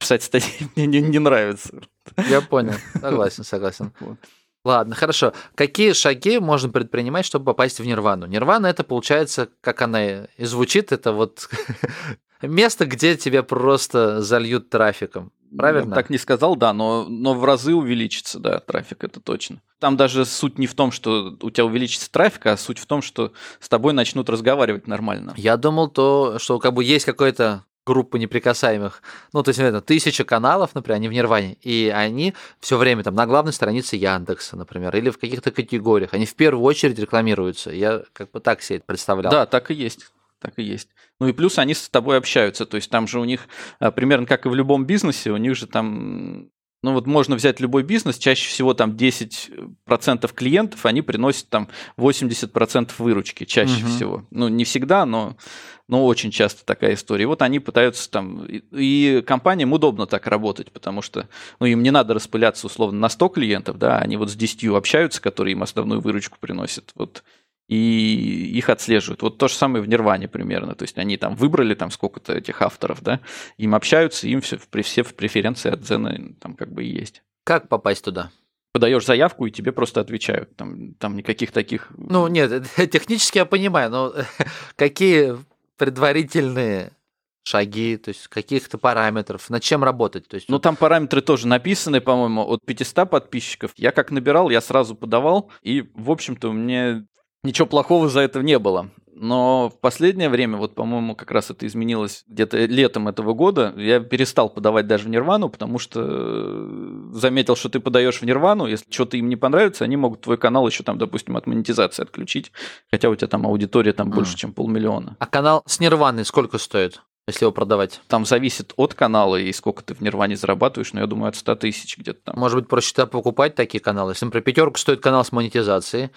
писать статьи мне не, не нравится. Я понял. Согласен, согласен. Ладно, хорошо. Какие шаги можно предпринимать, чтобы попасть в нирвану? Нирвана это получается, как она и звучит, это вот место, где тебя просто зальют трафиком. Правильно? Ну, так не сказал, да, но, но в разы увеличится, да, трафик, это точно. Там даже суть не в том, что у тебя увеличится трафик, а суть в том, что с тобой начнут разговаривать нормально. Я думал то, что как бы есть какой-то группы неприкасаемых, ну, то есть, это тысяча каналов, например, они в Нирване, и они все время там на главной странице Яндекса, например, или в каких-то категориях, они в первую очередь рекламируются. Я как бы так себе это представлял. Да, так и есть. Так и есть. Ну и плюс они с тобой общаются, то есть там же у них а, примерно как и в любом бизнесе, у них же там ну вот можно взять любой бизнес, чаще всего там 10% клиентов, они приносят там 80% выручки, чаще угу. всего. Ну не всегда, но но очень часто такая история. И вот они пытаются там... И, и компаниям удобно так работать, потому что ну, им не надо распыляться условно на 100 клиентов, да, они вот с 10 общаются, которые им основную выручку приносят. Вот и их отслеживают. Вот то же самое в Нирване примерно. То есть они там выбрали там сколько-то этих авторов, да, им общаются, им все, все в преференции от Зена там как бы и есть. Как попасть туда? подаешь заявку, и тебе просто отвечают. Там, там никаких таких... Ну, нет, технически я понимаю, но какие предварительные шаги, то есть каких-то параметров, над чем работать. То есть, ну, там параметры тоже написаны, по-моему, от 500 подписчиков. Я как набирал, я сразу подавал, и, в общем-то, меня ничего плохого за это не было. Но в последнее время, вот, по-моему, как раз это изменилось где-то летом этого года, я перестал подавать даже в Нирвану, потому что э, заметил, что ты подаешь в Нирвану, если что-то им не понравится, они могут твой канал еще там, допустим, от монетизации отключить, хотя у тебя там аудитория там mm. больше, чем полмиллиона. А канал с Нирваной сколько стоит? если его продавать? Там зависит от канала и сколько ты в Нирване зарабатываешь, но я думаю, от 100 тысяч где-то там. Может быть, проще покупать такие каналы? Если, например, пятерку стоит канал с монетизацией,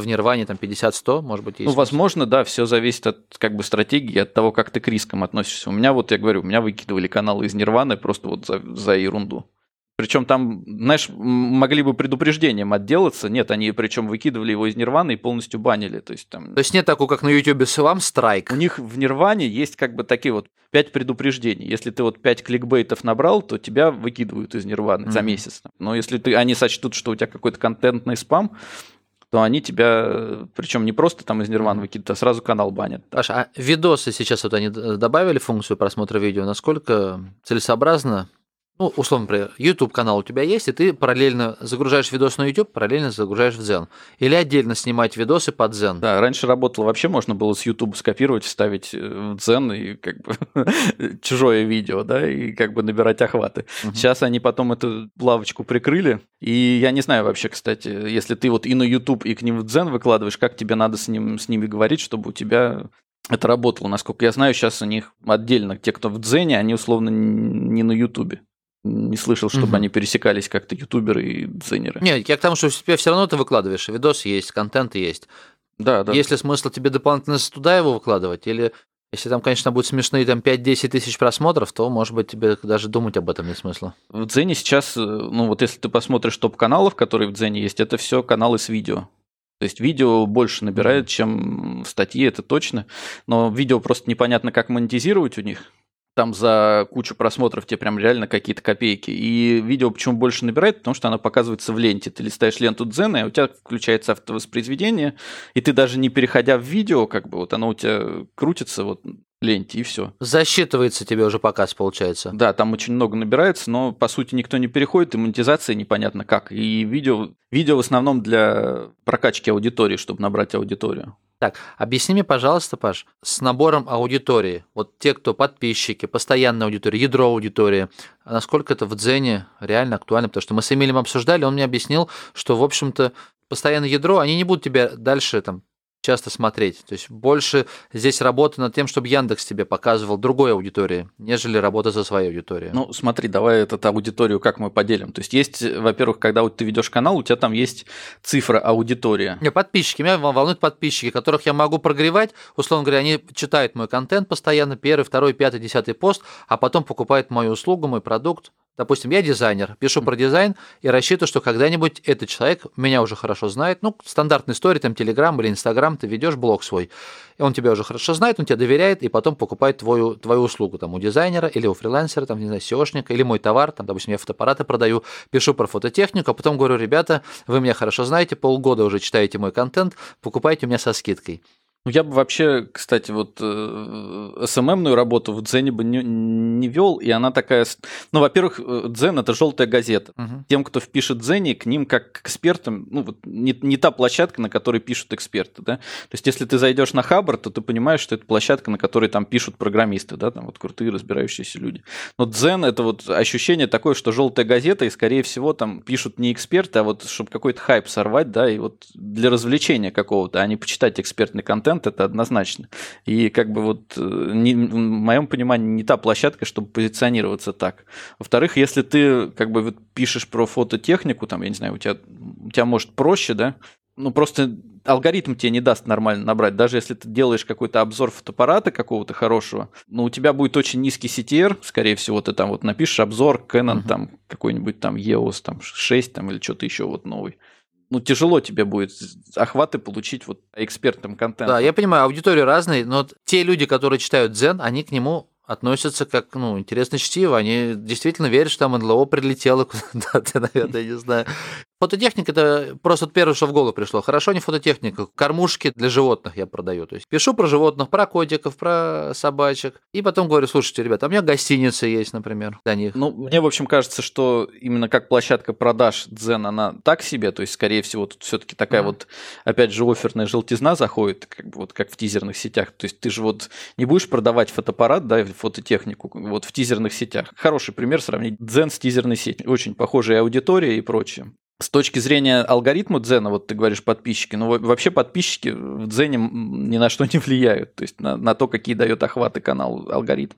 в Нирване там 50-100, может быть, есть. Ну, возможно, да, все зависит от как бы стратегии, от того, как ты к рискам относишься. У меня вот, я говорю, у меня выкидывали каналы из Нирваны просто вот за, за ерунду. Причем там, знаешь, могли бы предупреждением отделаться. Нет, они причем выкидывали его из Нирваны и полностью банили. То есть, там... То есть нет такого, как на YouTube с вам страйк? У них в Нирване есть как бы такие вот пять предупреждений. Если ты вот пять кликбейтов набрал, то тебя выкидывают из Нирваны mm-hmm. за месяц. Но если ты, они сочтут, что у тебя какой-то контентный спам, то они тебя, причем не просто там из Нирваны выкидывают, а сразу канал банят. Паша, а видосы сейчас вот они добавили функцию просмотра видео, насколько целесообразно ну, условно, например, YouTube канал у тебя есть, и ты параллельно загружаешь видос на YouTube, параллельно загружаешь в Zen. Или отдельно снимать видосы под Zen. Да, раньше работало вообще, можно было с YouTube скопировать, вставить э, в Zen и как бы чужое видео, да, и как бы набирать охваты. Угу. Сейчас они потом эту лавочку прикрыли, и я не знаю вообще, кстати, если ты вот и на YouTube, и к ним в Zen выкладываешь, как тебе надо с, ним, с ними говорить, чтобы у тебя это работало. Насколько я знаю, сейчас у них отдельно, те, кто в Дзене, они условно не на Ютубе не слышал, чтобы угу. они пересекались как-то ютуберы и дзенеры. Нет, я к тому, что тебе все равно ты выкладываешь, видос есть, контент есть. Да, да. Есть ли смысл тебе дополнительно туда его выкладывать? Или если там, конечно, будет смешные там 5-10 тысяч просмотров, то, может быть, тебе даже думать об этом нет смысла. В Дзене сейчас, э, ну вот если ты посмотришь топ-каналов, которые в Дзене есть, это все каналы с видео. То есть видео больше набирает, чем статьи, это точно. Но видео просто непонятно, как монетизировать у них там за кучу просмотров тебе прям реально какие-то копейки. И видео почему больше набирает, потому что оно показывается в ленте. Ты листаешь ленту Дзена, и у тебя включается автовоспроизведение, и ты даже не переходя в видео, как бы вот оно у тебя крутится вот ленте, и все. Засчитывается тебе уже показ, получается. Да, там очень много набирается, но по сути никто не переходит, и монетизация непонятно как. И видео, видео в основном для прокачки аудитории, чтобы набрать аудиторию. Так, объясни мне, пожалуйста, Паш, с набором аудитории, вот те, кто подписчики, постоянная аудитория, ядро аудитории, насколько это в Дзене реально актуально? Потому что мы с Эмилем обсуждали, он мне объяснил, что, в общем-то, постоянное ядро, они не будут тебя дальше там часто смотреть. То есть больше здесь работа над тем, чтобы Яндекс тебе показывал другой аудитории, нежели работа за своей аудиторией. Ну, смотри, давай этот аудиторию как мы поделим. То есть есть, во-первых, когда вот ты ведешь канал, у тебя там есть цифра аудитория. Не, подписчики, меня волнуют подписчики, которых я могу прогревать. Условно говоря, они читают мой контент постоянно, первый, второй, пятый, десятый пост, а потом покупают мою услугу, мой продукт. Допустим, я дизайнер, пишу про дизайн и рассчитываю, что когда-нибудь этот человек меня уже хорошо знает. Ну, стандартная история, там, Телеграм или Инстаграм, ты ведешь блог свой, и он тебя уже хорошо знает, он тебя доверяет, и потом покупает твою, твою услугу там у дизайнера или у фрилансера, там, не знаю, SEOшника, или мой товар, там, допустим, я фотоаппараты продаю, пишу про фототехнику, а потом говорю, ребята, вы меня хорошо знаете, полгода уже читаете мой контент, покупайте у меня со скидкой. Ну, я бы вообще, кстати, вот э, СММную работу в Дзене бы не, не вел, и она такая... Ну, во-первых, э, Дзен – это желтая газета. Угу. Тем, кто впишет Дзене, к ним как к экспертам, ну, вот не, не та площадка, на которой пишут эксперты, да. То есть, если ты зайдешь на Хабр, то ты понимаешь, что это площадка, на которой там пишут программисты, да, там вот крутые разбирающиеся люди. Но Дзен – это вот ощущение такое, что желтая газета, и, скорее всего, там пишут не эксперты, а вот чтобы какой-то хайп сорвать, да, и вот для развлечения какого-то, а не почитать экспертный контент, контент, это однозначно. И как бы вот э, не, в моем понимании не та площадка, чтобы позиционироваться так. Во-вторых, если ты как бы вот пишешь про фототехнику, там, я не знаю, у тебя, у тебя может проще, да, ну просто алгоритм тебе не даст нормально набрать. Даже если ты делаешь какой-то обзор фотоаппарата какого-то хорошего, но у тебя будет очень низкий CTR, скорее всего, ты там вот напишешь обзор Canon uh-huh. там какой-нибудь там EOS там 6 там или что-то еще вот новый ну, тяжело тебе будет охваты получить вот экспертным контентом. Да, я понимаю, аудитории разные, но те люди, которые читают Дзен, они к нему относятся как, ну, интересно чтиво. Они действительно верят, что там НЛО прилетело куда-то, наверное, я не знаю. Фототехника это просто первое, что в голову пришло. Хорошо не фототехника, кормушки для животных я продаю. То есть пишу про животных, про котиков, про собачек. И потом говорю, слушайте, ребята, у меня гостиница есть, например, для них. Ну, мне, в общем, кажется, что именно как площадка продаж Дзен, она так себе. То есть, скорее всего, тут все-таки такая mm-hmm. вот, опять же, оферная желтизна заходит, как вот как в тизерных сетях. То есть ты же вот не будешь продавать фотоаппарат, да, фототехнику вот в тизерных сетях. Хороший пример сравнить Дзен с тизерной сетью. Очень похожая аудитория и прочее. С точки зрения алгоритма Дзена, вот ты говоришь подписчики, ну вообще подписчики в Дзене ни на что не влияют, то есть на, на то, какие дает охваты канал алгоритм.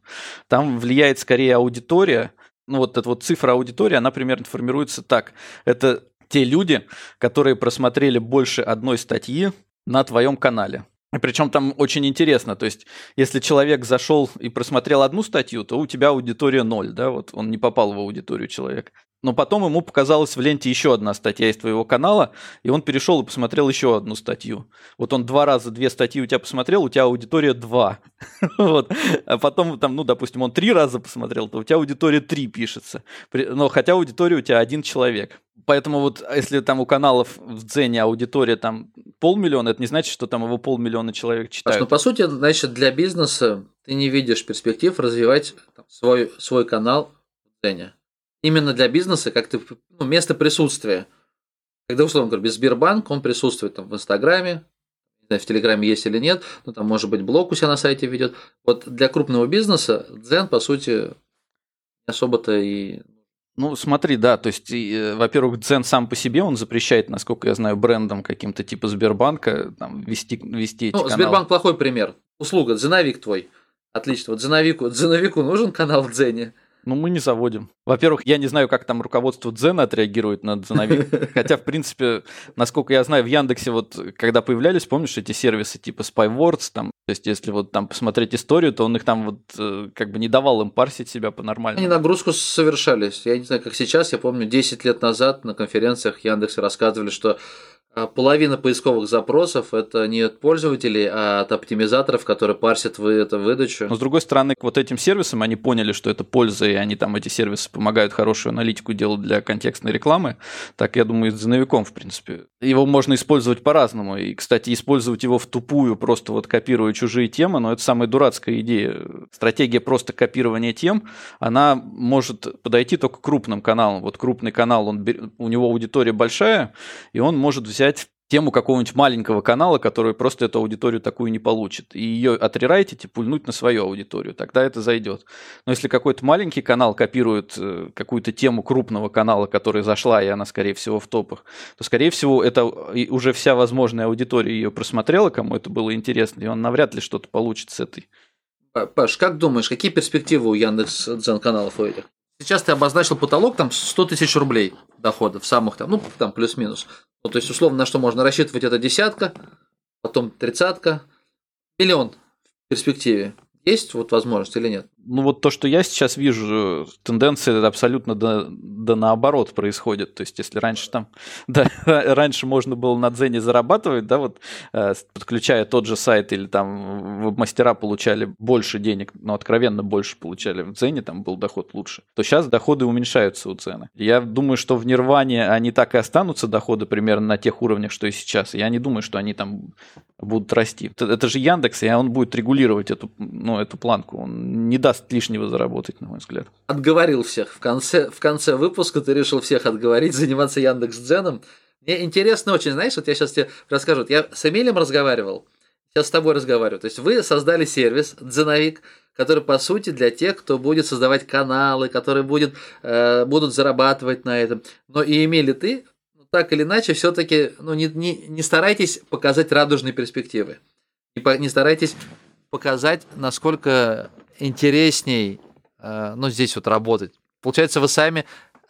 Там влияет скорее аудитория, ну вот эта вот цифра аудитории, она примерно формируется так. Это те люди, которые просмотрели больше одной статьи на твоем канале. Причем там очень интересно, то есть если человек зашел и просмотрел одну статью, то у тебя аудитория ноль, да, вот он не попал в аудиторию человека но потом ему показалась в ленте еще одна статья из твоего канала, и он перешел и посмотрел еще одну статью. Вот он два раза две статьи у тебя посмотрел, у тебя аудитория два. вот. А потом, там, ну, допустим, он три раза посмотрел, то у тебя аудитория три пишется. Но хотя аудитория у тебя один человек. Поэтому вот если там у каналов в Дзене аудитория там полмиллиона, это не значит, что там его полмиллиона человек читают. Ну, по сути, значит, для бизнеса ты не видишь перспектив развивать там, свой, свой канал в Дзене именно для бизнеса как ты, ну, место присутствия. Когда, условно говоря, без Сбербанк, он присутствует там в Инстаграме, не знаю, в Телеграме есть или нет, ну там, может быть, блог у себя на сайте ведет. Вот для крупного бизнеса Дзен, по сути, не особо-то и ну, смотри, да, то есть, э, во-первых, Дзен сам по себе, он запрещает, насколько я знаю, брендам каким-то типа Сбербанка там, вести, вести эти ну, каналы. Сбербанк плохой пример. Услуга, дзеновик твой. Отлично. Вот дзеновику, дзеновику нужен канал в Дзене. Ну, мы не заводим. Во-первых, я не знаю, как там руководство Дзена отреагирует на Дзеновик. Хотя, в принципе, насколько я знаю, в Яндексе вот, когда появлялись, помнишь, эти сервисы типа SpyWords, там, то есть, если вот там посмотреть историю, то он их там вот э, как бы не давал им парсить себя по-нормальному. Они нагрузку совершались. Я не знаю, как сейчас, я помню, 10 лет назад на конференциях Яндекса рассказывали, что половина поисковых запросов это не от пользователей, а от оптимизаторов, которые парсят вы эту выдачу. Но с другой стороны, к вот этим сервисам они поняли, что это польза, и они там эти сервисы помогают хорошую аналитику делать для контекстной рекламы. Так, я думаю, и с дзеновиком, в принципе. Его можно использовать по-разному. И, кстати, использовать его в тупую, просто вот копируя чужие темы, но это самая дурацкая идея. Стратегия просто копирования тем, она может подойти только крупным каналам. Вот крупный канал, он, у него аудитория большая, и он может взять взять тему какого-нибудь маленького канала, который просто эту аудиторию такую не получит, и ее отрерайтить и пульнуть на свою аудиторию, тогда это зайдет. Но если какой-то маленький канал копирует э, какую-то тему крупного канала, которая зашла, и она, скорее всего, в топах, то, скорее всего, это уже вся возможная аудитория ее просмотрела, кому это было интересно, и он навряд ли что-то получит с этой. Паш, как думаешь, какие перспективы у Яндекс Дзен каналов у этих? Сейчас ты обозначил потолок там 100 тысяч рублей доходов, самых там, ну, там плюс-минус. Ну, то есть, условно, на что можно рассчитывать, это десятка, потом тридцатка, миллион в перспективе. Есть вот возможность или нет? Ну вот то, что я сейчас вижу, тенденция абсолютно да, да наоборот происходит. То есть если раньше там, да, раньше можно было на Дзене зарабатывать, да, вот э, подключая тот же сайт или там мастера получали больше денег, но откровенно больше получали в Дзене, там был доход лучше, то сейчас доходы уменьшаются у Дзена. Я думаю, что в Нирване они так и останутся, доходы примерно на тех уровнях, что и сейчас. Я не думаю, что они там будут расти. Это же Яндекс, и он будет регулировать эту, ну, эту планку. Он не даст даст лишнего заработать, на мой взгляд. Отговорил всех. В конце, в конце выпуска ты решил всех отговорить, заниматься Яндекс Дзеном. Мне интересно очень, знаешь, вот я сейчас тебе расскажу. Я с Эмилем разговаривал, сейчас с тобой разговариваю. То есть вы создали сервис Дзеновик, который, по сути, для тех, кто будет создавать каналы, которые будет, э, будут зарабатывать на этом. Но и Эмиль, ты, ну, так или иначе, все-таки ну, не, не, не старайтесь показать радужные перспективы. Не, по, не старайтесь показать, насколько интересней, э, ну, здесь вот работать. Получается, вы сами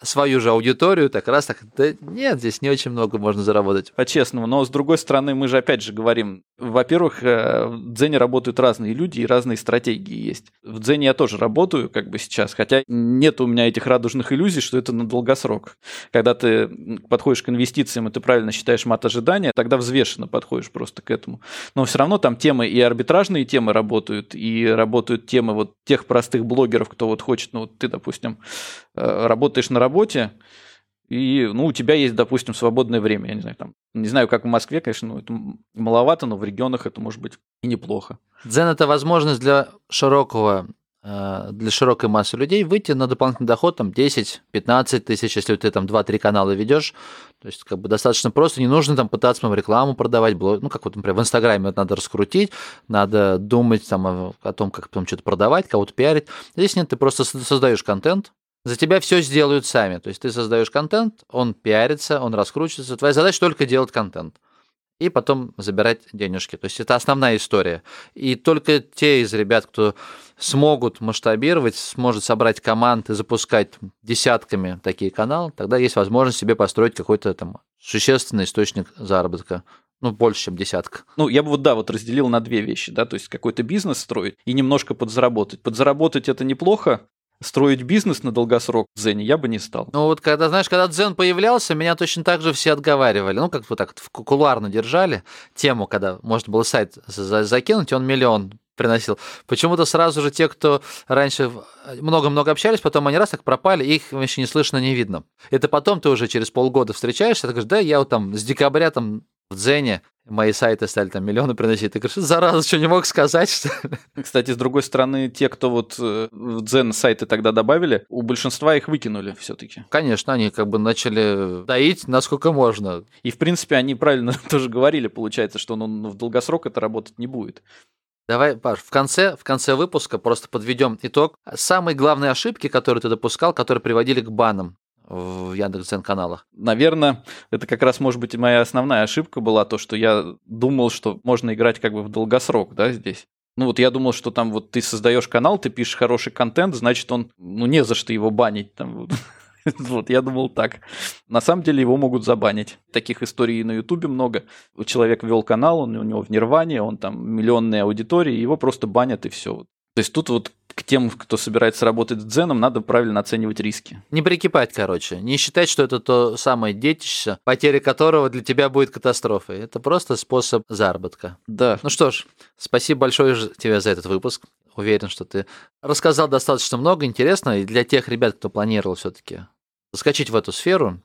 свою же аудиторию, так раз так, да нет, здесь не очень много можно заработать. По-честному, но с другой стороны, мы же опять же говорим, во-первых, э, в Дзене работают разные люди и разные стратегии есть. В Дзене я тоже работаю как бы сейчас, хотя нет у меня этих радужных иллюзий, что это на долгосрок. Когда ты подходишь к инвестициям, и ты правильно считаешь мат ожидания, тогда взвешенно подходишь просто к этому. Но все равно там темы и арбитражные темы работают, и работают темы вот тех простых блогеров, кто вот хочет, ну вот ты, допустим, работаешь на работе, и, ну, у тебя есть, допустим, свободное время, я не знаю, там, не знаю, как в Москве, конечно, ну, это маловато, но в регионах это может быть и неплохо. Дзен – это возможность для широкого э, для широкой массы людей выйти на дополнительный доход там 10-15 тысяч, если ты там 2-3 канала ведешь. То есть как бы достаточно просто, не нужно там пытаться там, рекламу продавать, блог, ну как вот, например, в Инстаграме это надо раскрутить, надо думать там о, о том, как потом что-то продавать, кого-то пиарить. Здесь нет, ты просто создаешь контент, за тебя все сделают сами. То есть ты создаешь контент, он пиарится, он раскручивается. Твоя задача только делать контент. И потом забирать денежки. То есть это основная история. И только те из ребят, кто смогут масштабировать, сможет собрать команды, запускать десятками такие каналы, тогда есть возможность себе построить какой-то там существенный источник заработка ну, больше, чем десятка. Ну, я бы вот, да, вот разделил на две вещи, да, то есть какой-то бизнес строить и немножко подзаработать. Подзаработать это неплохо, строить бизнес на долгосрок в Дзене я бы не стал. Ну вот когда, знаешь, когда Дзен появлялся, меня точно так же все отговаривали. Ну, как бы так кулуарно держали тему, когда можно было сайт закинуть, он миллион приносил. Почему-то сразу же те, кто раньше много-много общались, потом они раз так пропали, их вообще не слышно, не видно. Это потом ты уже через полгода встречаешься, ты говоришь, да, я вот там с декабря там в Дзене мои сайты стали там миллионы приносить. Ты говоришь, зараза, что не мог сказать? Что Кстати, с другой стороны, те, кто вот э, в Дзен сайты тогда добавили, у большинства их выкинули все-таки. Конечно, они как бы начали доить насколько можно. И, в принципе, они правильно тоже говорили, получается, что он в долгосрок это работать не будет. Давай, Паш, в конце, в конце выпуска просто подведем итог. Самые главные ошибки, которые ты допускал, которые приводили к банам в Яндекс.Дзен каналах? Наверное, это как раз, может быть, моя основная ошибка была, то, что я думал, что можно играть как бы в долгосрок, да, здесь. Ну вот я думал, что там вот ты создаешь канал, ты пишешь хороший контент, значит он, ну не за что его банить там. Вот, я думал так. На самом деле его могут забанить. Таких историй на Ютубе много. Человек вел канал, он у него в Нирване, он там миллионная аудитория, его просто банят и все. То есть тут вот к тем, кто собирается работать с дзеном, надо правильно оценивать риски. Не прикипать, короче. Не считать, что это то самое детище, потеря которого для тебя будет катастрофой. Это просто способ заработка. Да. Ну что ж, спасибо большое тебе за этот выпуск. Уверен, что ты рассказал достаточно много интересного. И для тех ребят, кто планировал все-таки заскочить в эту сферу,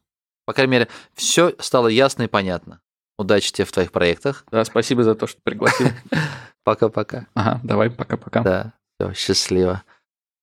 по крайней мере, все стало ясно и понятно. Удачи тебе в твоих проектах. Да, спасибо за то, что пригласил. Пока-пока. Ага, давай, пока-пока. Да, все, счастливо.